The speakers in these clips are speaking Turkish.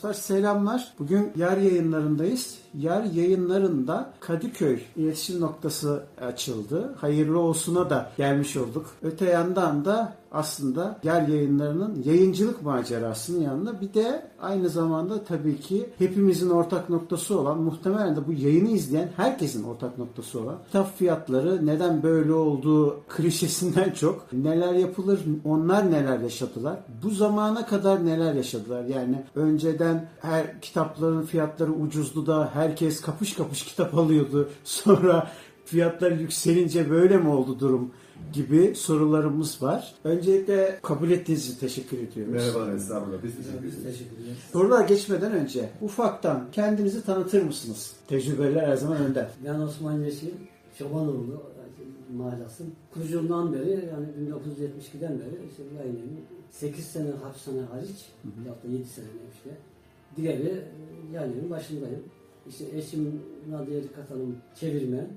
Dostlar selamlar. Bugün yer yayınlarındayız. Yer yayınlarında Kadıköy iletişim noktası açıldı. Hayırlı olsuna da gelmiş olduk. Öte yandan da aslında yer yayınlarının yayıncılık macerasının yanında. Bir de aynı zamanda tabii ki hepimizin ortak noktası olan muhtemelen de bu yayını izleyen herkesin ortak noktası olan kitap fiyatları neden böyle olduğu klişesinden çok neler yapılır onlar neler yaşadılar bu zamana kadar neler yaşadılar? Yani önceden her kitapların fiyatları ucuzdu da herkes kapış kapış kitap alıyordu. Biz fiyatlar yükselince böyle mi oldu durum gibi sorularımız var. Öncelikle kabul ettiğiniz için teşekkür ediyoruz. Merhaba estağfurullah. Biz teşekkür ederiz. Teşekkür ederiz. Sorular geçmeden önce ufaktan kendinizi tanıtır mısınız? Tecrübeler her zaman önden. Ben Osman Yeşil, Çobanoğlu mahallesi. Kuruculuğundan beri yani 1972'den beri işte yayınlayayım. 8 sene hapishane hariç, bir hafta 7 sene işte. Diğeri yayınlayayım başındayım. İşte eşim Nadiye Dikkat Hanım çevirmen.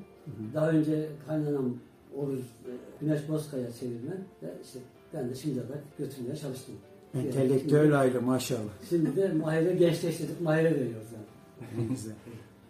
Daha önce kaynanam Oruz Güneş Bozkaya çevirmen ve işte ben de şimdi de götürmeye çalıştım. Entelektüel aile maşallah. Şimdi de Mahir'e gençleştirdik, Mahir'e veriyoruz yani. güzel.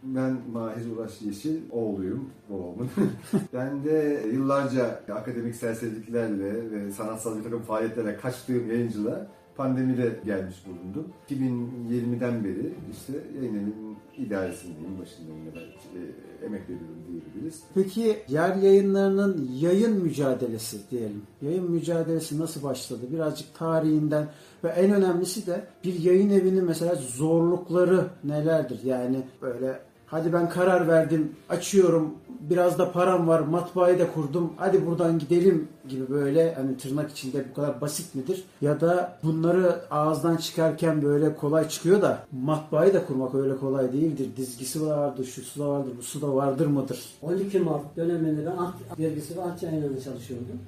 Ben Mahir Ulaş Yeşil, oğluyum babamın. ben de yıllarca akademik serseriliklerle ve sanatsal bir takım faaliyetlerle kaçtığım yayıncılığa pandemide gelmiş bulundum. 2020'den beri işte yayın idaresindeyim, başındayım ya da e, emek veriyorum diyebiliriz. Peki yer yayınlarının yayın mücadelesi diyelim. Yayın mücadelesi nasıl başladı? Birazcık tarihinden ve en önemlisi de bir yayın evinin mesela zorlukları nelerdir? Yani böyle hadi ben karar verdim, açıyorum, biraz da param var, matbaayı da kurdum, hadi buradan gidelim gibi böyle hani tırnak içinde bu kadar basit midir? Ya da bunları ağızdan çıkarken böyle kolay çıkıyor da matbaayı da kurmak öyle kolay değildir. Dizgisi vardır, şusu da vardır, bu su da vardır mıdır? 12 Mart döneminde ben Ant dergisi ve Ant yayınlarında çalışıyordum.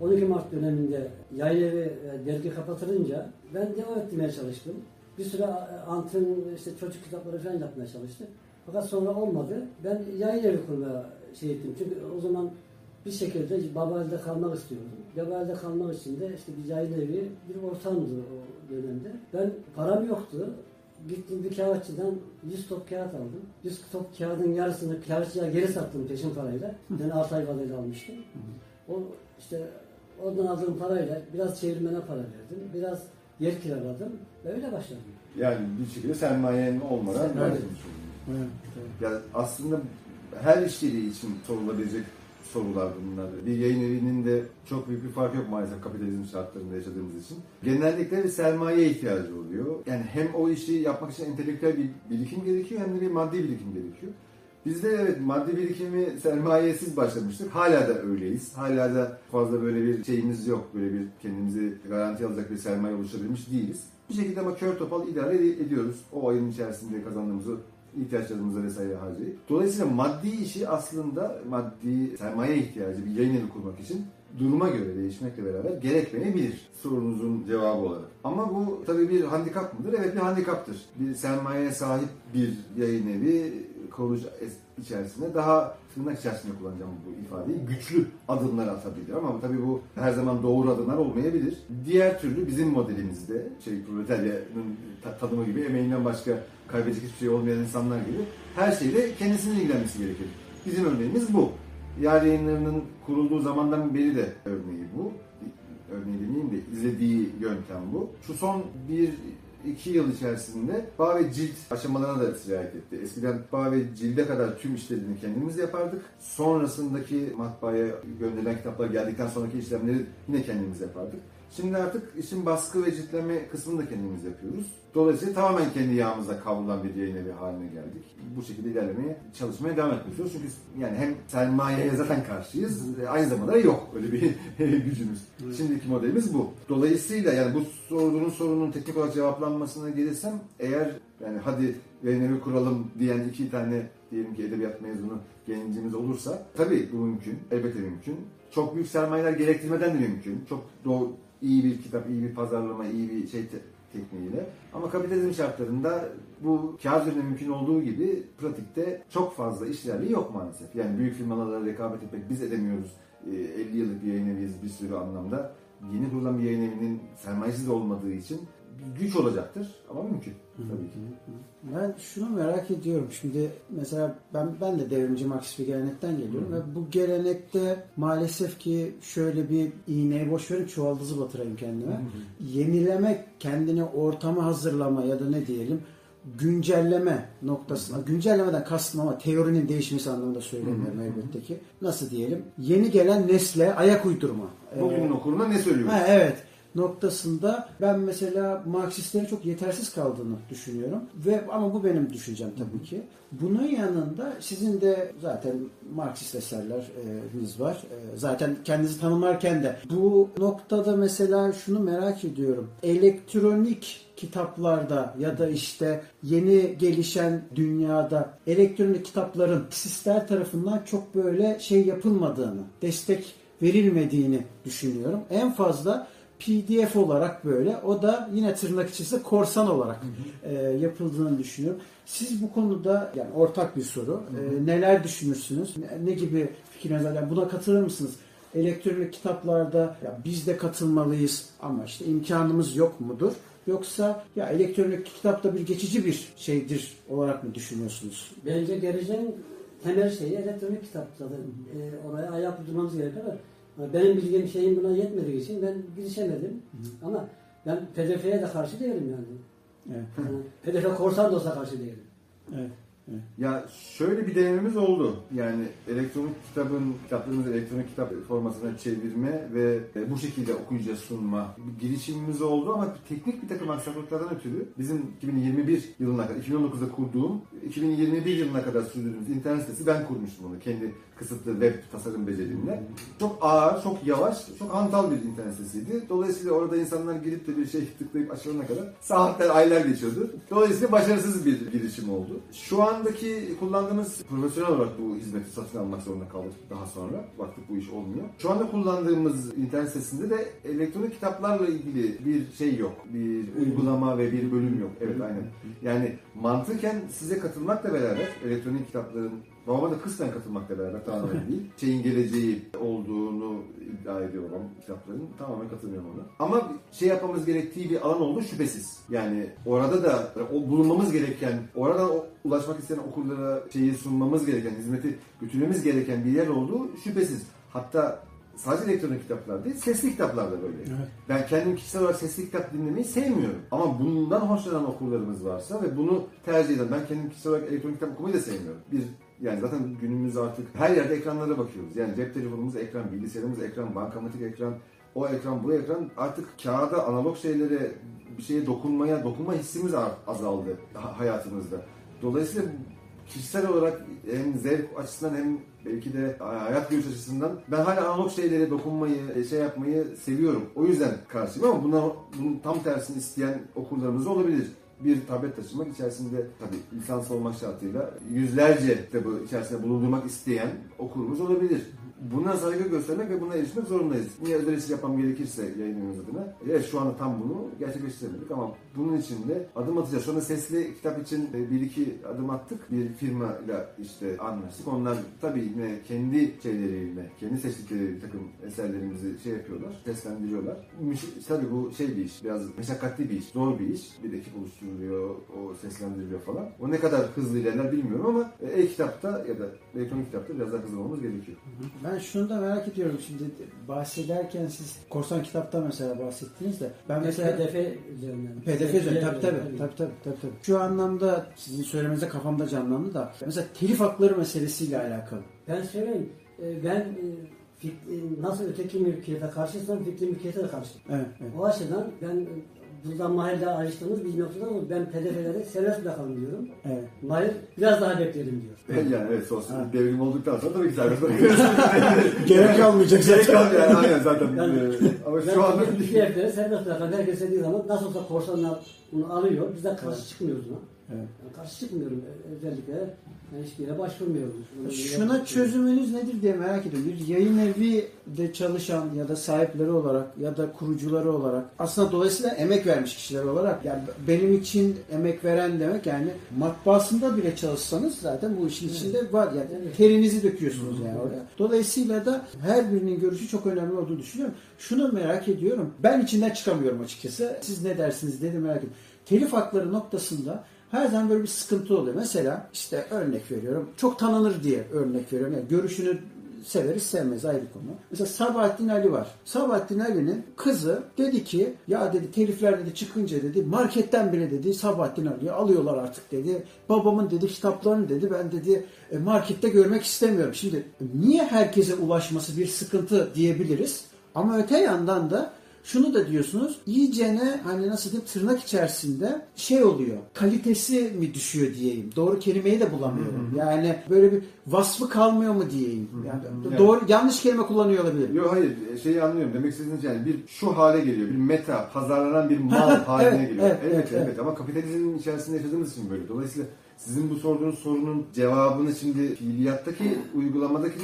12 Mart döneminde yayın evi e, dergi kapatılınca ben devam etmeye çalıştım. Bir süre Ant'ın işte çocuk kitapları falan yapmaya çalıştım. Fakat sonra olmadı. Ben yayın evi kurmaya şey ettim. Çünkü o zaman bir şekilde Babel'de kalmak istiyordum. Babel'de kalmak için de işte bir yayın evi bir ortamdı o dönemde. Ben param yoktu. Gittim bir kağıtçıdan 100 top kağıt aldım. 100 top kağıdın yarısını kağıtçıya geri sattım peşin parayla. Ben 6 ay vadeli almıştım. O işte oradan aldığım parayla biraz çevirmene para verdim. Biraz yer kiraladım. Böyle başladım. Yani bir şekilde sermayen olmadan Evet. Evet, evet. Ya aslında her işçiliği için sorulabilecek sorular bunlar. Bir yayın evinin de çok büyük bir fark yok maalesef kapitalizm şartlarında yaşadığımız için. Genellikle bir sermaye ihtiyacı oluyor. Yani hem o işi yapmak için entelektüel bir birikim gerekiyor hem de bir maddi birikim gerekiyor. Bizde evet maddi birikimi sermayesiz başlamıştık. Hala da öyleyiz. Hala da fazla böyle bir şeyimiz yok. Böyle bir kendimizi garanti alacak bir sermaye oluşturabilmiş değiliz. Bir şekilde ama kör topal idare ed- ediyoruz. O ayın içerisinde kazandığımızı ihtiyaçlarımıza vesaire harcayıp. Dolayısıyla maddi işi aslında maddi sermaye ihtiyacı bir yayın evi kurmak için duruma göre değişmekle beraber gerekmeyebilir sorunuzun cevabı olarak. Ama bu tabii bir handikap mıdır? Evet bir handikaptır. Bir sermayeye sahip bir yayın evi es- içerisinde daha tırnak içerisinde kullanacağım bu ifadeyi. Güçlü adımlar atabilir ama tabii bu her zaman doğru adımlar olmayabilir. Diğer türlü bizim modelimizde şey proletaryanın ta- tanımı gibi emeğinden başka kaybedecek hiçbir şey olmayan insanlar gibi her şeyle kendisinin ilgilenmesi gerekir. Bizim örneğimiz bu. Yer yayınlarının kurulduğu zamandan beri de örneği bu. Örneği demeyeyim de izlediği yöntem bu. Şu son bir iki yıl içerisinde bağ ve cilt aşamalarına da sirayet etti. Eskiden bağ ve cilde kadar tüm işlerini kendimiz yapardık. Sonrasındaki matbaaya gönderilen kitaplar geldikten sonraki işlemleri yine kendimiz yapardık. Şimdi artık işin baskı ve ciltleme kısmını da kendimiz yapıyoruz. Dolayısıyla tamamen kendi yağımızla kavrulan bir yayın evi haline geldik. Bu şekilde ilerlemeye, çalışmaya devam etmek istiyoruz. Çünkü yani hem sermayeye zaten karşıyız, aynı zamanda da yok öyle bir gücümüz. Şimdiki modelimiz bu. Dolayısıyla yani bu sorduğunuz sorunun teknik olarak cevaplanmasına gelirsem eğer yani hadi yayın evi kuralım diyen iki tane diyelim ki edebiyat mezunu gencimiz olursa tabii bu mümkün. Elbette mümkün. Çok büyük sermayeler gerektirmeden de mümkün. Çok doğru, iyi bir kitap, iyi bir pazarlama, iyi bir şey te- tekniğiyle. Ama kapitalizm şartlarında bu kağıt üzerinde mümkün olduğu gibi pratikte çok fazla işlerliği yok maalesef. Yani büyük firmalarla rekabet etmek biz edemiyoruz. Ee, 50 yıllık bir yayın eviyiz bir sürü anlamda. Yeni kurulan bir yayın evinin sermayesi de olmadığı için güç olacaktır ama mümkün tabii ki. Ben şunu merak ediyorum. Şimdi mesela ben ben de devrimci Marksist bir gelenekten geliyorum ve bu gelenekte maalesef ki şöyle bir iğneyi boş verin çuvaldızı batırayım kendime. Yenilemek, kendini ortama hazırlama ya da ne diyelim güncelleme noktasına, güncellemeden kastım ama teorinin değişmesi anlamında söylemiyorum elbette ki. Nasıl diyelim? Yeni gelen nesle ayak uydurma. Bugünün Ee, okuruna ne söylüyoruz? Ha, evet noktasında ben mesela Marksistlerin çok yetersiz kaldığını düşünüyorum ve ama bu benim düşüncem tabii ki. Bunun yanında sizin de zaten Marksist eserleriniz var. E, Zaten kendinizi tanımlarken de bu noktada mesela şunu merak ediyorum. Elektronik kitaplarda ya da işte yeni gelişen dünyada elektronik kitapların sistemler tarafından çok böyle şey yapılmadığını, destek verilmediğini düşünüyorum. En fazla PDF olarak böyle o da yine tırnak içerisinde korsan olarak e, yapıldığını düşünüyorum. Siz bu konuda yani ortak bir soru. E, neler düşünürsünüz? Ne, ne gibi fikirleriniz var? Yani buna katılır mısınız? Elektronik kitaplarda ya biz de katılmalıyız ama işte imkanımız yok mudur? Yoksa ya elektronik kitapta bir geçici bir şeydir olarak mı düşünüyorsunuz? Bence geleceğin temel şeyi elektronik kitaptadır. Ee, oraya ayak uydurmamız gerekir ama benim bildiğim şeyin buna yetmediği için ben girişemedim. Ama ben PDF'ye de karşı değilim yani. Evet. Yani PDF korsan da olsa karşı değilim. Evet. Ya şöyle bir denememiz oldu. Yani elektronik kitabın, kitaplarımızı elektronik kitap formatına çevirme ve e, bu şekilde okuyucuya sunma bir girişimimiz oldu ama teknik bir takım aksaklıklardan ötürü bizim 2021 yılına kadar, 2019'da kurduğum, 2021 yılına kadar sürdürdüğümüz internet sitesi ben kurmuştum onu kendi kısıtlı web tasarım becerimle. Çok ağır, çok yavaş, çok hantal bir internet sitesiydi. Dolayısıyla orada insanlar girip de bir şey tıklayıp açılana kadar saatler, aylar geçiyordu. Dolayısıyla başarısız bir girişim oldu. Şu andaki kullandığımız profesyonel olarak bu hizmeti satın almak zorunda kaldık daha sonra. Baktık bu iş olmuyor. Şu anda kullandığımız internet sitesinde de elektronik kitaplarla ilgili bir şey yok. Bir uygulama ve bir bölüm yok. Evet aynen. Yani mantıken size katılmakla beraber elektronik kitapların Da kısmen katılmakla beraber tamamen değil. Şeyin geleceği olduğunu iddia ediyor babam kitapların. Tamamen katılmıyorum ona. Ama şey yapmamız gerektiği bir alan oldu şüphesiz. Yani orada da o bulunmamız gereken, oradan ulaşmak isteyen okullara şeyi sunmamız gereken, hizmeti götürmemiz gereken bir yer olduğu şüphesiz. Hatta sadece elektronik kitaplar değil, sesli kitaplar da böyle. Evet. Ben kendim kişisel olarak sesli kitap dinlemeyi sevmiyorum. Ama bundan hoşlanan okullarımız varsa ve bunu tercih eden, ben kendim kişisel olarak elektronik kitap okumayı da sevmiyorum. Bir yani zaten günümüz artık her yerde ekranlara bakıyoruz. Yani cep telefonumuz ekran, bilgisayarımız ekran, bankamatik ekran, o ekran, bu ekran artık kağıda, analog şeylere, bir şeye dokunmaya, dokunma hissimiz azaldı ha- hayatımızda. Dolayısıyla kişisel olarak hem zevk açısından hem belki de hayat görüş açısından ben hala analog şeylere dokunmayı, e, şey yapmayı seviyorum. O yüzden karşıyım ama buna, bunun tam tersini isteyen okullarımız olabilir. Bir tablet taşımak içerisinde tabii lisans olmak şartıyla yüzlerce kitabı içerisinde bulundurmak isteyen okurumuz olabilir. Buna saygı göstermek ve buna erişmek zorundayız. Niye özel yapmam gerekirse yayınımız adına. Evet şu anda tam bunu gerçekleştiremedik ama bunun için de adım atacağız. Şu anda sesli kitap için e, bir iki adım attık. Bir firmayla işte anlaştık. Onlar tabii yine kendi şeyleriyle, kendi seçtikleri bir takım eserlerimizi şey yapıyorlar, seslendiriyorlar. Tabii bu şey bir iş, biraz meşakkatli bir iş, zor bir iş. Bir ekip oluşturuluyor, o seslendiriliyor falan. O ne kadar hızlı ilerler bilmiyorum ama e, e-kitapta ya da elektronik kitapta biraz daha hızlı olmamız gerekiyor. Ben şunu da merak ediyorum şimdi bahsederken siz korsan kitapta mesela bahsettiniz de ben mesela PDF üzerinden. PDF üzerine tabii tabii, tabii tabii tabii tabii. Şu anlamda sizin söylemenize kafamda canlandı da mesela telif hakları meselesiyle alakalı. Ben söyleyeyim, e, ben e, nasıl öteki mülkiyete karşıysam fikri mülkiyete de karşıyım. Evet, evet. O açıdan ben buradan Mahir'le ayrıştığımız bir noktada ama ben PDF'leri serbest bırakalım diyorum. evet. Mahir biraz daha bekleyelim diyor. Yani evet sosyal devrim olduktan sonra tabii ki serbest bırakıyoruz. Gerek kalmayacak Gerek zaten. kalmıyor yani aynen zaten. Yani- e, ama şu anda PDF'leri serbest bırakalım. Herkes dediği zaman nasıl olsa korsanlar bunu alıyor. Biz de karşı çıkmıyoruz buna. Evet. Karşı çıkmıyorum. E, Özellikle yani hiçbir yere başvurmuyoruz. Bunu Şuna çözümünüz nedir diye merak ediyorum. Bir yayın evi de çalışan ya da sahipleri olarak ya da kurucuları olarak aslında dolayısıyla emek vermiş kişiler olarak yani benim için emek veren demek yani matbaasında bile çalışsanız zaten bu işin içinde var yani Evet. terinizi döküyorsunuz yani oraya. Dolayısıyla da her birinin görüşü çok önemli olduğunu düşünüyorum. Şunu merak ediyorum. Ben içinden çıkamıyorum açıkçası. Siz ne dersiniz dedi merak ediyorum. Telif hakları noktasında her zaman böyle bir sıkıntı oluyor. Mesela işte örnek veriyorum. Çok tanınır diye örnek veriyorum. Yani görüşünü severiz sevmez ayrı konu. Mesela Sabahattin Ali var. Sabahattin Ali'nin kızı dedi ki ya dedi telifler dedi çıkınca dedi marketten bile dedi Sabahattin Ali'yi alıyorlar artık dedi. Babamın dedi kitaplarını dedi ben dedi e, markette görmek istemiyorum. Şimdi niye herkese ulaşması bir sıkıntı diyebiliriz. Ama öte yandan da şunu da diyorsunuz iyicene hani nasıl diyeyim tırnak içerisinde şey oluyor kalitesi mi düşüyor diyeyim. Doğru kelimeyi de bulamıyorum. Yani böyle bir vasfı kalmıyor mu diyeyim. Yani Yani- doğru yanlış kelime kullanıyor olabilir Yok hayır şeyi anlıyorum. Demek istediğiniz yani bir şu hale geliyor bir meta pazarlanan bir mal haline Evet, geliyor. evet, Evet, evet, evet, ama kapitalizmin içerisinde yaşadığımız için böyle. Dolayısıyla sizin bu sorduğunuz sorunun cevabını şimdi fiiliyattaki uygulamadaki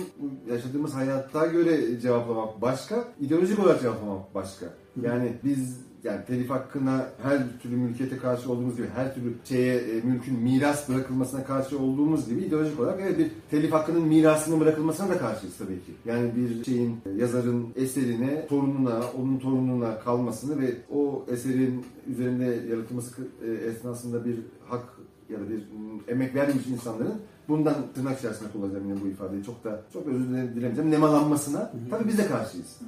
yaşadığımız hayatta göre cevaplamak başka, ideolojik olarak cevaplamak başka. Yani biz yani telif hakkına her türlü mülkiyete karşı olduğumuz gibi her türlü şeye e, mülkün miras bırakılmasına karşı olduğumuz gibi ideolojik olarak evet bir telif hakkının mirasının bırakılmasına da karşıyız tabii ki. Yani bir şeyin e, yazarın eserine, torununa, onun torununa kalmasını ve o eserin üzerinde yaratılması e, esnasında bir hak ya da bir mm, emek vermiş insanların bundan tırnak içerisinde kullanacağım yine bu ifadeyi çok da çok özür dilemeyeceğim nemalanmasına tabii biz de karşıyız.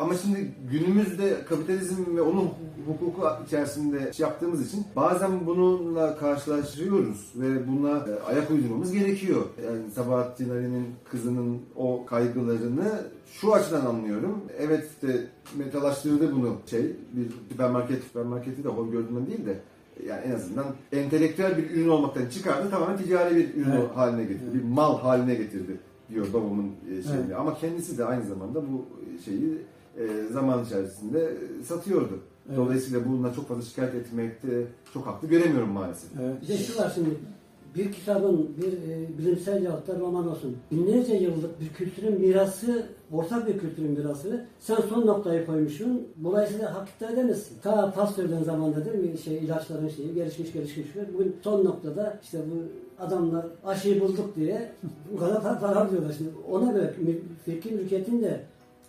Ama şimdi günümüzde kapitalizm ve onun hukuku içerisinde şey yaptığımız için bazen bununla karşılaşıyoruz ve buna e, ayak uydurmamız gerekiyor. Yani Sabahattin Ali'nin kızının o kaygılarını şu açıdan anlıyorum. Evet de metalaştırdı bunu şey bir süpermarket süpermarketi de hor gördüğümden değil de yani en azından entelektüel bir ürün olmaktan çıkardı tamamen ticari bir ürün Evet. haline getirdi. Bir mal haline getirdi diyor babamın e, şeyini. Evet. Ama kendisi de aynı zamanda bu şeyi e, zaman içerisinde satıyordu. Evet. Dolayısıyla bununla çok fazla şikayet etmekte çok haklı göremiyorum maalesef. Evet. De şu var şimdi, bir kitabın, bir e, bilimsel yahut da roman olsun, binlerce yıllık bir kültürün mirası, ortak bir kültürün mirası, sen son noktayı koymuşsun, dolayısıyla hak iddia edemezsin. Ta Pasteur'den zamanda değil mi, şey, ilaçların şeyi, gelişmiş gelişmiş, bugün son noktada işte bu adamlar aşıyı bulduk diye bu kadar para, harcıyorlar şimdi. Ona göre fikri mülkiyetin de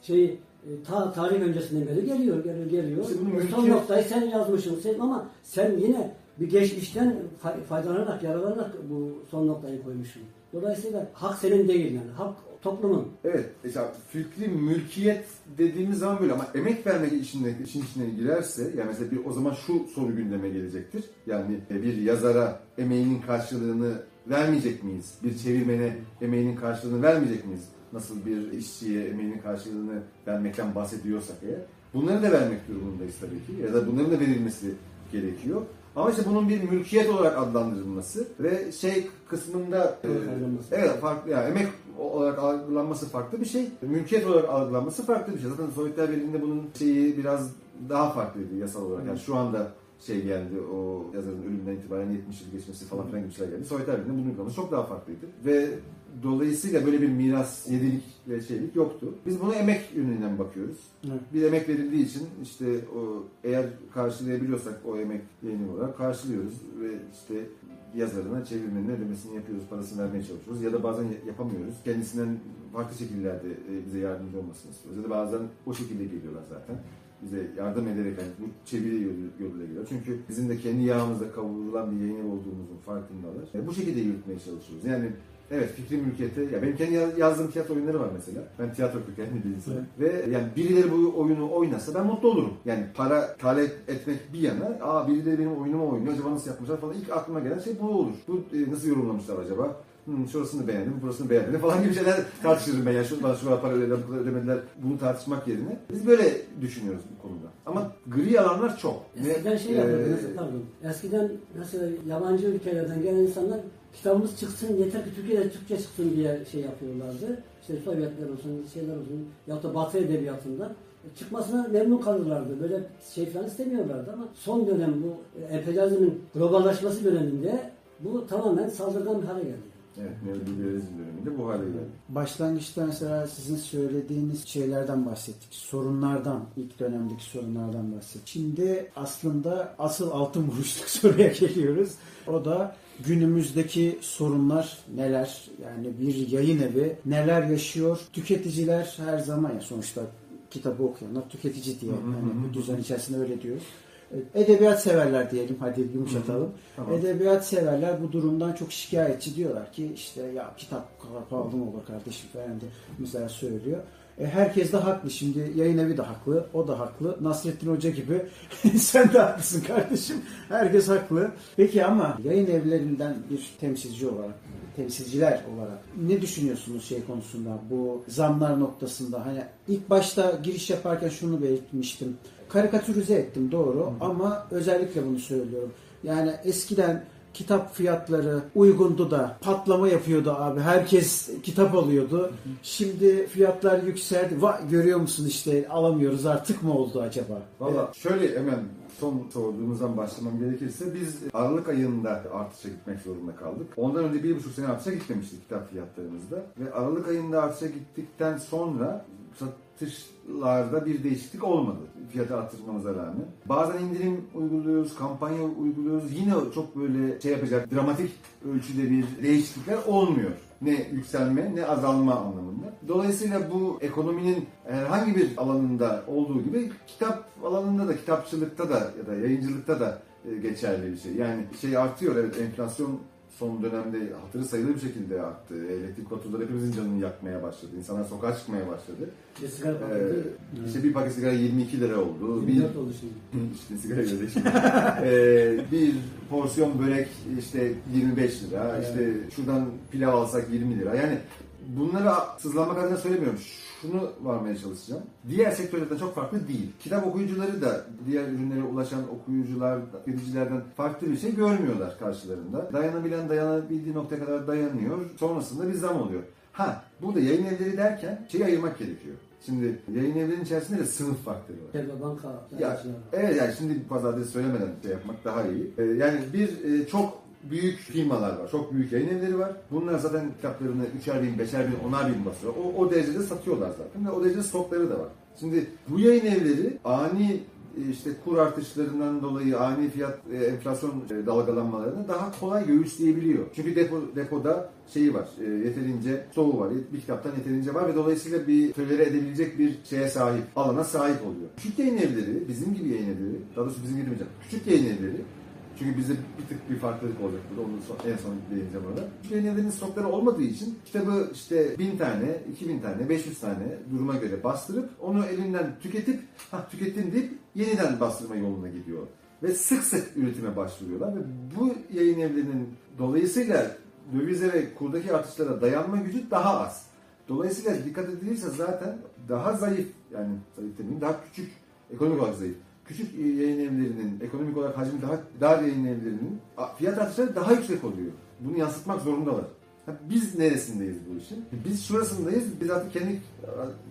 şeyi e, ta tarih öncesinden beri geliyor, geliyor, geliyor. İşte bunu Son mülkiyet- noktayı sen yazmışsın sen, ama sen yine bir geçmişten fay- faydalanarak, yararlanarak bu son noktayı koymuşsun. Dolayısıyla hak senin değil yani. Hak toplumun. Evet, işte fikri mülkiyet dediğimiz zaman böyle ama emek vermek işine, işin içine girerse, yani mesela bir o zaman şu soru gündeme gelecektir. Yani bir yazara emeğinin karşılığını vermeyecek miyiz? Bir çevirmene emeğinin karşılığını vermeyecek miyiz? Nasıl bir işçiye emeğinin karşılığını vermekten bahsediyorsak eğer. Bunları da vermek durumundayız tabii ki. Ya da bunların da verilmesi gerekiyor. Ama işte bunun bir mülkiyet olarak adlandırılması ve şey kısmında e, evet farklı yani emek olarak algılanması farklı bir şey. Mülkiyet olarak algılanması farklı bir şey. Zaten Sovyetler Birliği'nde bunun şeyi biraz daha farklıydı yasal olarak. Yani şu anda şey geldi o yazarın ölümünden itibaren 70 yıl geçmesi falan filan gibi şeyler geldi. Sovyetler Birliği'nde bunun uygulaması çok daha farklıydı. Ve Dolayısıyla böyle bir miras, yedilik ve şeylik yoktu. Biz buna emek yönünden bakıyoruz. Evet. Bir emek verildiği için işte o eğer karşılayabiliyorsak o emek yayını olarak karşılıyoruz ve işte yazarına çevirmenin ödemesini yapıyoruz, parasını vermeye çalışıyoruz ya da bazen yapamıyoruz. Kendisinden farklı şekillerde e, bize yardımcı olmasını istiyoruz ya da bazen o şekilde geliyorlar zaten. Bize yardım ederek hani bu çeviri yolu, yoluyla geliyor. Çünkü bizim de kendi yağımızda kavrulan bir yayın olduğumuzun farkındalar. E, bu şekilde yürütmeye çalışıyoruz. Yani Evet fikri mülkiyete. Ya benim kendi yaz- yazdığım tiyatro oyunları var mesela. Ben tiyatro kökenli bir insanım. Ve yani birileri bu oyunu oynasa ben mutlu olurum. Yani para talep etmek bir yana, aa birileri benim oyunumu oynuyor, acaba nasıl yapmışlar falan. İlk aklıma gelen şey bu olur. Bu e, nasıl yorumlamışlar acaba? Hmm, şurasını beğendim, burasını beğendim falan gibi şeyler tartışırım ben. Yani şu, bana şu kadar para ödediler, bu kadar ödemediler. Bunu tartışmak yerine. Biz böyle düşünüyoruz bu konuda. Ama gri alanlar çok. Eskiden şey Ee, yapıyordunuz, pardon. Eskiden mesela yabancı ülkelerden gelen insanlar kitabımız çıksın yeter ki Türkiye'de Türkçe çıksın diye şey yapıyorlardı. İşte Sovyetler olsun, şeyler olsun ya da Batı edebiyatından çıkmasına memnun kalırlardı. Böyle şey falan istemiyorlardı ama son dönem bu emperyalizmin globalleşmesi döneminde bu tamamen saldırgan bir hale geldi. Evet, neoliberalizm döneminde bu hale geldi. Başlangıçta mesela sizin söylediğiniz şeylerden bahsettik. Sorunlardan, ilk dönemdeki sorunlardan bahsettik. Şimdi aslında asıl altın vuruşluk soruya geliyoruz. O da günümüzdeki sorunlar neler? Yani bir yayın evi neler yaşıyor? Tüketiciler her zaman ya sonuçta kitabı okuyanlar tüketici diye Hı hı yani hı bu düzen içerisinde öyle diyoruz. Edebiyat severler diyelim hadi yumuşatalım. Tamam. Edebiyat severler bu durumdan çok şikayetçi diyorlar ki işte ya kitap pahalı mı olur kardeşim falan diye mesela söylüyor. E, herkes de haklı. Şimdi yayın evi de haklı. O da haklı. Nasrettin Hoca gibi sen de haklısın kardeşim. Herkes haklı. Peki ama yayın evlerinden bir temsilci olarak temsilciler olarak ne düşünüyorsunuz şey konusunda bu zamlar noktasında hani ilk başta giriş yaparken şunu belirtmiştim karikatürize ettim doğru ama özellikle bunu söylüyorum yani eskiden kitap fiyatları uygundu da patlama yapıyordu abi. Herkes kitap alıyordu. Şimdi fiyatlar yükseldi. Va görüyor musun işte alamıyoruz artık mı oldu acaba? Valla şöyle hemen son sorduğunuzdan başlamam gerekirse biz Aralık ayında artışa gitmek zorunda kaldık. Ondan önce bir buçuk sene artışa gitmemiştik kitap fiyatlarımızda. Ve Aralık ayında artışa gittikten sonra satışlarda bir değişiklik olmadı fiyatı arttırmamıza rağmen. Bazen indirim uyguluyoruz, kampanya uyguluyoruz. Yine çok böyle şey yapacak dramatik ölçüde bir değişiklikler olmuyor. Ne yükselme ne azalma anlamında. Dolayısıyla bu ekonominin herhangi bir alanında olduğu gibi kitap alanında da, kitapçılıkta da ya da yayıncılıkta da geçerli bir şey. Yani şey artıyor evet enflasyon son dönemde hatırı sayılır bir şekilde arttı. Elektrik faturaları hepimizin canını yakmaya başladı. İnsanlar sokağa çıkmaya başladı. Bir sigara Ee, paketi işte bir paket sigara 22 lira oldu. Bir 24 oldu şimdi. işte sigara göre şimdi. Ee, bir porsiyon börek işte 25 lira. Evet. İşte şuradan pilav alsak 20 lira. Yani bunları sızlanmak adına söylemiyorum. Şunu varmaya çalışacağım. Diğer sektörlerden çok farklı değil. Kitap okuyucuları da diğer ürünlere ulaşan okuyucular, tüketicilerden farklı bir şey görmüyorlar karşılarında. Dayanabilen dayanabildiği noktaya kadar dayanıyor. Sonrasında bir zam oluyor. Ha, burada yayın evleri derken şeyi ayırmak gerekiyor. Şimdi yayın evlerinin içerisinde de sınıf faktörü var. Tabii banka Ya, evet yani şimdi pazarda söylemeden şey yapmak daha iyi. Ee, yani bir e, çok büyük firmalar var. Çok büyük yayın evleri var. Bunlar zaten kitaplarını üçer bin, beşer bin, onar bin basıyor. O, o derecede satıyorlar zaten ve o derecede stokları da var. Şimdi bu yayın evleri ani e, işte kur artışlarından dolayı ani fiyat e, enflasyon e, dalgalanmalarını daha kolay göğüsleyebiliyor. Çünkü depo, depoda şeyi var, e, yeterince stoğu var, bir kitaptan yeterince var ve dolayısıyla bir tölere edebilecek bir şeye sahip, alana sahip oluyor. Küçük yayın evleri, bizim gibi yayın evleri, daha doğrusu bizim gibi küçük yayın evleri çünkü bizde bir tık bir farklılık olacak burada. Onu son- en son değineceğim orada. Küçük yayın evlerinin stokları olmadığı için kitabı işte 1000 tane, 2000 tane, 500 tane duruma göre bastırıp onu elinden tüketip ha tükettim deyip yeniden bastırma yoluna gidiyor. Ve sık sık üretime başvuruyorlar ve bu yayın evlerinin dolayısıyla dövize ve kurdaki artışlara dayanma gücü daha az. Dolayısıyla dikkat edilirse zaten daha zayıf yani zayıf demeyeyim daha küçük ekonomik olarak zayıf. Küçük yayın evlerinin ekonomik olarak hacmi daha dar yayın evlerinin fiyat artışları daha yüksek oluyor. Bunu yansıtmak zorundalar. Biz neresindeyiz bu işin? Biz şurasındayız. Biz artık kendi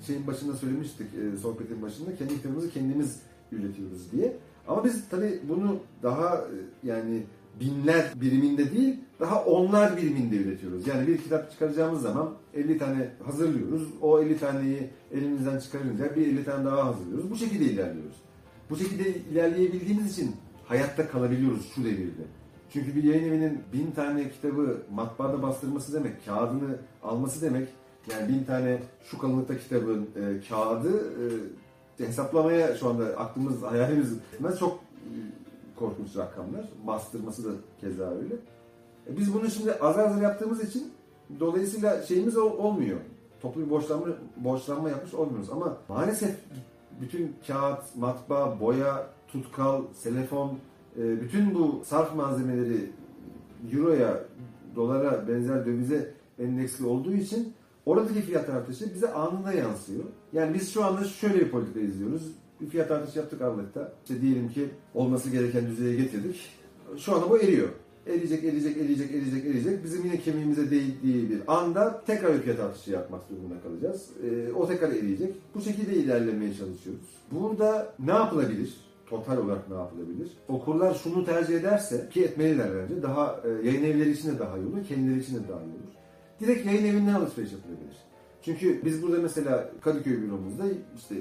şeyin başında söylemiştik e, sohbetin başında kendi kitabımızı kendimiz üretiyoruz diye. Ama biz tabii bunu daha e, yani binler biriminde değil, daha onlar biriminde üretiyoruz. Yani bir kitap çıkaracağımız zaman 50 tane hazırlıyoruz. O 50 taneyi elimizden çıkarınca bir 50 tane daha hazırlıyoruz. Bu şekilde ilerliyoruz. Bu şekilde ilerleyebildiğimiz için hayatta kalabiliyoruz şu devirde. Çünkü bir yayın evinin bin tane kitabı matbaada bastırması demek, kağıdını alması demek. Yani bin tane şu kalınlıkta kitabın e, kağıdı e, hesaplamaya şu anda aklımız, hayalimiz. Çok e, korkunç rakamlar. Bastırması da keza öyle. E, biz bunu şimdi azar azar yaptığımız için dolayısıyla şeyimiz ol- olmuyor. Toplu bir borçlanma, borçlanma yapmış olmuyoruz. Ama maalesef bütün kağıt, matbaa, boya, tutkal, selefon, e, bütün bu sarf malzemeleri euroya, dolara benzer dövize endeksli olduğu için oradaki fiyat artışı bize anında yansıyor. Yani biz şu anda şöyle bir politika izliyoruz. Bir fiyat artışı yaptık Aralık'ta. İşte diyelim ki olması gereken düzeye getirdik. Şu anda bu eriyor. Eriyecek, eriyecek, eriyecek, eriyecek, eriyecek. Bizim yine kemiğimize değdiği bir anda tekrar bir fiyat artışı yapmak durumunda kalacağız. Ee, o tekrar eriyecek. Bu şekilde ilerlemeye çalışıyoruz. Burada ne yapılabilir? Total olarak ne yapılabilir? Okurlar şunu tercih ederse ki etmeliler bence. Daha e, yayın evleri için de daha iyi olur, kendileri için de daha iyi olur. Direkt yayın evinden alışveriş yapılabilir. Çünkü biz burada mesela Kadıköy büromuzda işte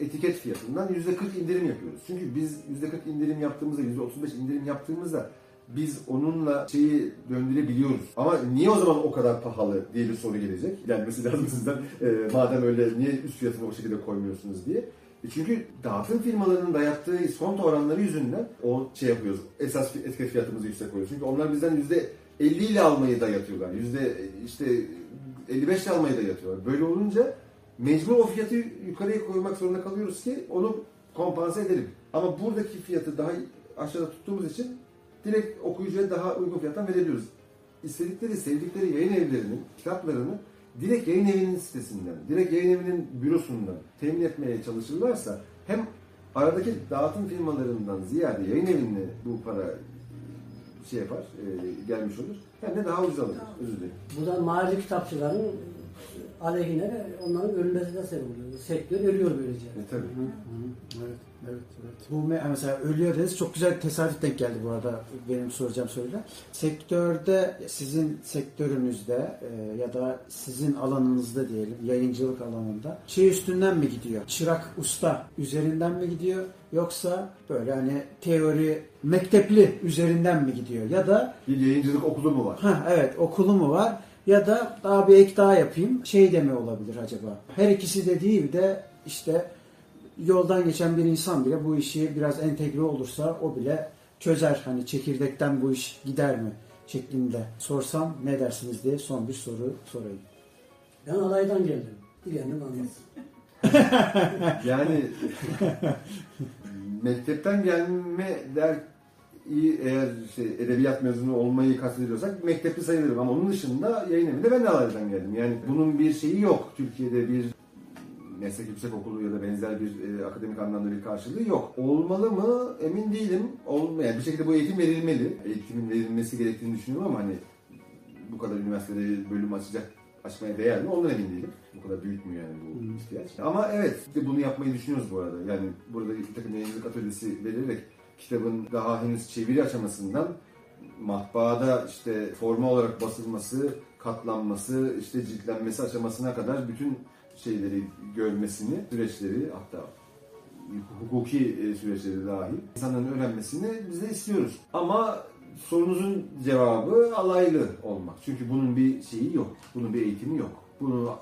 etiket fiyatından %40 indirim yapıyoruz. Çünkü biz %40 indirim yaptığımızda, %35 indirim yaptığımızda biz onunla şeyi döndürebiliyoruz. Ama niye o zaman o kadar pahalı diye bir soru gelecek. Gelmesi lazım sizden. E, madem öyle niye üst fiyatını o şekilde koymuyorsunuz diye. E çünkü dağıtım firmalarının dayattığı iskonto oranları yüzünden o şey yapıyoruz. Esas etiket fiyatımızı yüksek koyuyoruz. Çünkü onlar bizden yüzde 50 ile almayı dayatıyorlar. Yüzde işte 55 ile almayı dayatıyorlar. Böyle olunca mecbur o fiyatı yukarıya koymak zorunda kalıyoruz ki onu kompanse edelim. Ama buradaki fiyatı daha aşağıda tuttuğumuz için direkt okuyucuya daha uygun fiyattan verebiliyoruz. İstedikleri, sevdikleri yayın evlerinin kitaplarını direkt yayın evinin sitesinden, direkt yayın evinin bürosundan temin etmeye çalışırlarsa hem aradaki dağıtım firmalarından ziyade yayın evine bu para şey yapar, e, gelmiş olur. Hem de daha ucuz alır. Özür dilerim. Bu da mahalli kitapçıların aleyhine onların ölmesine sebep oluyor. Sektör ölüyor böylece. E, tabii. Evet, evet, evet. Bu me- mesela ölüyor dediniz. Çok güzel tesadüf denk geldi bu arada benim soracağım soruda. Sektörde, sizin sektörünüzde e, ya da sizin alanınızda diyelim, yayıncılık alanında şey üstünden mi gidiyor? Çırak usta üzerinden mi gidiyor? Yoksa böyle hani teori mektepli üzerinden mi gidiyor? Ya da Bir yayıncılık okulu mu var? Ha evet okulu mu var ya da daha bir ek daha yapayım şey de mi olabilir acaba? Her ikisi de değil de işte yoldan geçen bir insan bile bu işi biraz entegre olursa o bile çözer. Hani çekirdekten bu iş gider mi şeklinde sorsam ne dersiniz diye son bir soru sorayım. Ben alaydan geldim. Dilenim anlasın. Yani mektepten gelme der iyi eğer şey, edebiyat mezunu olmayı kastediyorsak mektepli sayılırım ama onun dışında yayın evinde ben de alaydan geldim. Yani bunun bir şeyi yok. Türkiye'de bir meslek yüksek okulu ya da benzer bir e, akademik anlamda bir karşılığı yok. Olmalı mı emin değilim. Olma, yani bir şekilde bu eğitim verilmeli. Eğitimin verilmesi gerektiğini düşünüyorum ama hani bu kadar üniversitede bölüm açacak açmaya değer mi? Ondan emin değilim. Bu kadar büyük mü yani bu ihtiyaç? Ama evet işte bunu yapmayı düşünüyoruz bu arada. Yani burada bir takım yayıncılık atölyesi vererek kitabın daha henüz çeviri aşamasından matbaada işte forma olarak basılması, katlanması, işte ciltlenmesi aşamasına kadar bütün şeyleri görmesini, süreçleri hatta hukuki e, süreçleri dahil insanların öğrenmesini biz de istiyoruz. Ama sorunuzun cevabı alaylı olmak. Çünkü bunun bir şeyi yok. Bunun bir eğitimi yok. Bunu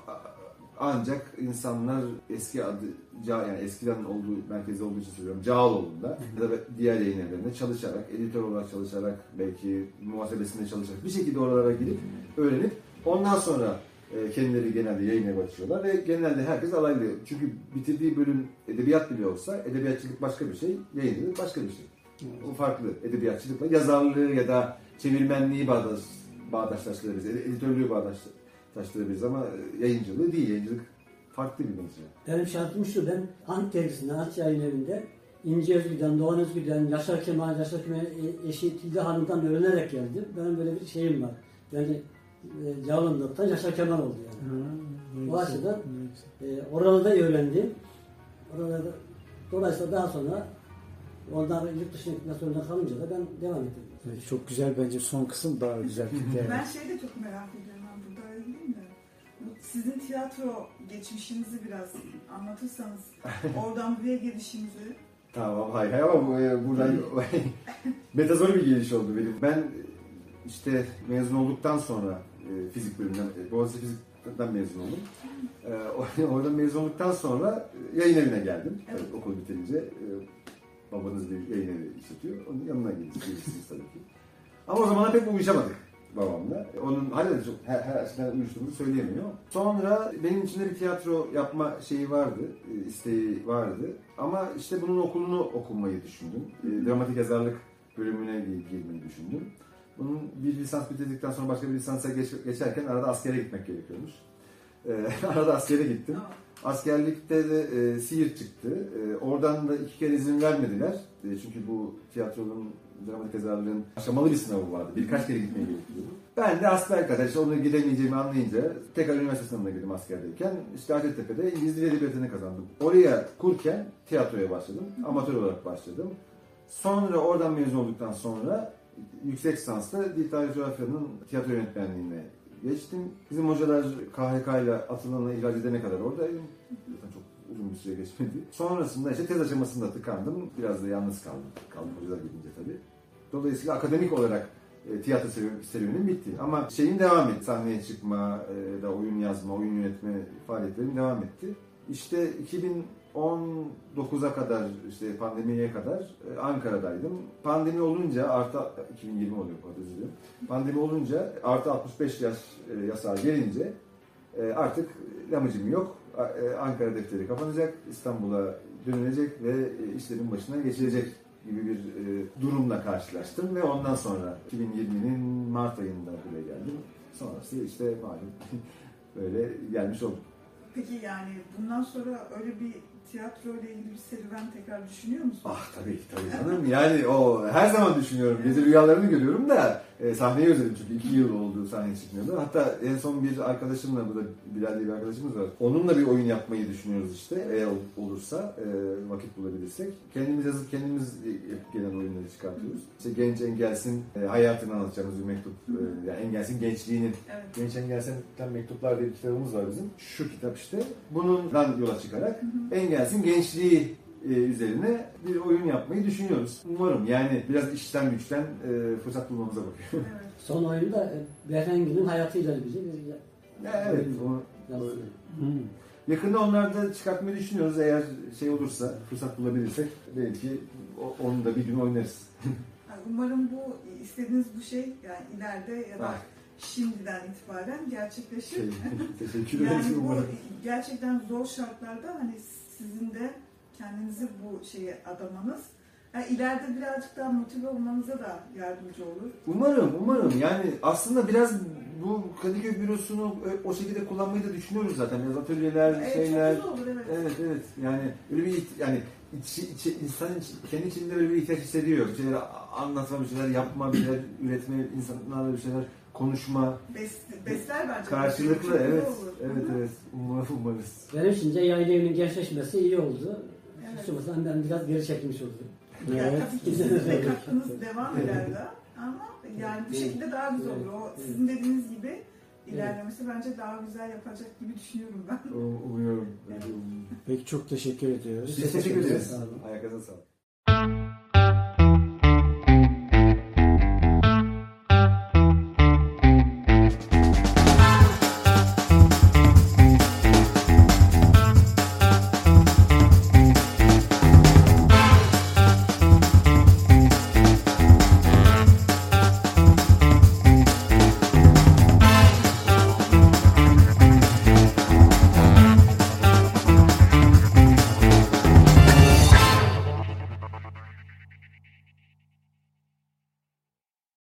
ancak insanlar eski adı yani eskiden olduğu merkezde olduğu için söylüyorum Cağaloğlu'nda ya da diğer yayın evlerinde çalışarak, editör olarak çalışarak belki muhasebesinde çalışarak bir şekilde oralara girip öğrenip ondan sonra e, kendileri genelde yayın evi açıyorlar ve genelde herkes alaylı. Çünkü bitirdiği bölüm edebiyat bile olsa edebiyatçılık başka bir şey, yayıncılık başka bir şey. O farklı. Edebiyatçılıkla yazarlığı ya da çevirmenliği bağdaş, bağdaşlaştırabiliriz. Editörlüğü bağdaşlaştırabiliriz ama e, yayıncılığı değil. Yayıncılık farklı bir mevzu. Benim şartım şu, ben Ant dergisinde, Ant yayın evinde İnce Özgü'den, Doğan Özgü'den, Yaşar Kemal, Yaşar Kemal e- eşi Tilde Hanım'dan öğrenerek geldim. Benim böyle bir şeyim var. Yani e, Cağalınlıktan Yaşar Kemal oldu yani. Bu açıdan e, oralarda öğrendim. Oralarda, dolayısıyla daha sonra Onlar yurt dışına gitmek zorunda kalınca da ben devam ettim. Evet, çok güzel bence son kısım daha güzel. Ben şeyi de çok merak ediyorum. Sizin tiyatro geçmişinizi biraz anlatırsanız, oradan buraya gelişinizi. Tamam hay hay ama e, buradan metazor bir geliş oldu benim. Ben işte mezun olduktan sonra e, fizik bölümünden, e, Boğaziçi Fizik'ten mezun oldum. Oradan mezun olduktan sonra yayın evine geldim. Evet. Tabii okul bitince babanız bir yayın evi işletiyor. Onun yanına gelirsiniz tabii ki. Ama o zamana pek uyuşamadık babamla. Onun hala çok her, her açıdan uyuştuğumuzu söyleyemiyor. Sonra benim içimde bir tiyatro yapma şeyi vardı, e, isteği vardı. Ama işte bunun okulunu okumayı düşündüm. E, Dramatik yazarlık bölümüne gi- girmeyi düşündüm. Bunun bir lisans bitirdikten sonra başka bir lisansa geç- geçerken arada askere gitmek gerekiyormuş. E, arada askere gittim. Askerlikte de e, Siirt çıktı. Oradan da iki kere izin vermediler. E, çünkü bu tiyatronun, dramatik yazarlığın aşamalı bir sınavı vardı. Birkaç kere gitmeye gerekiyordu. Ben de asper kadar işte onu gidemeyeceğimi anlayınca tekrar üniversite sınavına girdim askerdeyken. İşte Hacettepe'de İngiliz Dili Edebiyatı'nı kazandım. Oraya kurken tiyatroya başladım. Amatör olarak başladım. Sonra oradan mezun olduktan sonra yüksek lisansta Dil Tarih Coğrafya'nın tiyatro yönetmenliğine geçtim. Bizim hocalar KHK ile atılanla ihraç edene kadar oradaydım. Uzun bir süre geçmedi. Sonrasında işte tez aşamasında tıkandım. Biraz da yalnız kaldım. Kaldım hocalar gidince tabii. Dolayısıyla akademik olarak e, tiyatro serüvenim, bitti. Ama şeyin devam etti. Sahneye çıkma, e, da oyun yazma, oyun yönetme faaliyetlerim devam etti. İşte 2019'a kadar, işte pandemiye kadar e, Ankara'daydım. Pandemi olunca artı 2020 oluyor dilerim. Pandemi olunca artı 65 yaş e, yasağı gelince e, artık lamıcım yok. E, Ankara defteri kapanacak, İstanbul'a dönülecek ve e, işlerin başına geçilecek gibi bir e, durumla karşılaştım ve ondan sonra 2020'nin Mart ayında buraya geldim. Sonrası işte malum böyle gelmiş oldum. Peki yani bundan sonra öyle bir tiyatro ile ilgili bir serüven tekrar düşünüyor musun? Ah tabii tabii canım yani o her zaman düşünüyorum. Gece rüyalarını görüyorum da e, sahneyi özledim çünkü iki yıl oldu sahneye çıkmıyordu. Hatta en son bir arkadaşımla burada Bilal diye bir arkadaşımız var. Onunla bir oyun yapmayı düşünüyoruz işte eğer ol- olursa e, vakit bulabilirsek. Kendimiz yazıp kendimiz yapıp gelen oyunları çıkartıyoruz. İşte Genç Engels'in e, hayatını anlatacağımız bir mektup. E, yani Engels'in gençliğinin Evet. Genç Engels'ten Mektuplar diye bir kitabımız var bizim. Şu kitap işte. Bundan yola çıkarak Engels'in gençliği e, üzerine bir oyun yapmayı düşünüyoruz. Umarım yani biraz işten güçten e, fırsat bulmamıza bakıyor. Evet. Son oyunu da e, Behrengi'nin hayatıyla ilgili bir evet. O. Hmm. yakında onları da çıkartmayı düşünüyoruz. Eğer şey olursa, fırsat bulabilirsek belki o- onu da bir gün oynarız. Yani umarım bu istediğiniz bu şey yani ileride ya da Ah. şimdiden itibaren gerçekleşir. Şey, teşekkür yani ederiz bu umarım. gerçekten zor şartlarda hani sizin de kendinizi bu şeye adamanız yani ileride birazcık daha motive olmanıza da yardımcı olur. Umarım, umarım. Yani aslında biraz bu Kadıköy bürosunu o şekilde kullanmayı da düşünüyoruz zaten. Biraz atölyeler, Evet, şeyler. çok olur evet. Evet evet yani öyle bir yani içi, içi, insan kendi içinde öyle bir ihtiyaç hissediyor. Bir şeyler anlatma, bir şeyler yapma, bir şeyler üretme, insanlarla bir şeyler konuşma. Bes- besler bence. Karşılıklı evet. olur. Evet evet. Benim için de yayın evinin gençleşmesi iyi oldu. Evet. Sonrasında ben biraz geri çekilmiş oldum. Yani Evet. tabii ki sizin de katkınız devam eder de ama yani bu şekilde daha güzel olur. O sizin dediğiniz gibi ilerlemesi bence daha güzel yapacak gibi düşünüyorum ben. Umuyorum. Peki çok teşekkür ediyoruz. Biz teşekkür ederiz. Ayaklarınıza sağlık.